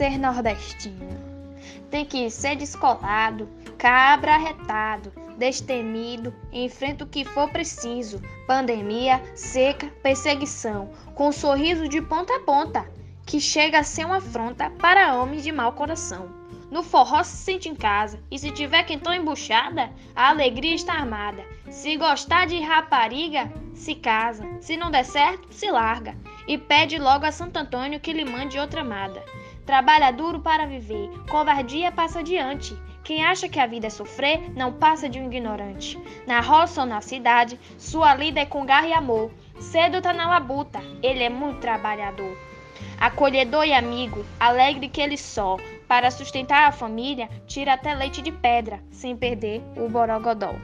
ser nordestino. Tem que ser descolado, cabra arretado, destemido, enfrenta o que for preciso, pandemia, seca, perseguição, com um sorriso de ponta a ponta, que chega a ser uma afronta para homens de mau coração. No forró se sente em casa, e se tiver quentão embuchada, a alegria está armada. Se gostar de rapariga, se casa. Se não der certo, se larga. E pede logo a Santo Antônio que lhe mande outra amada. Trabalha duro para viver, covardia passa adiante. Quem acha que a vida é sofrer, não passa de um ignorante. Na roça ou na cidade, sua lida é com garra e amor. Cedo tá na labuta, ele é muito trabalhador. Acolhedor e amigo, alegre que ele só, para sustentar a família, tira até leite de pedra, sem perder o borogodó.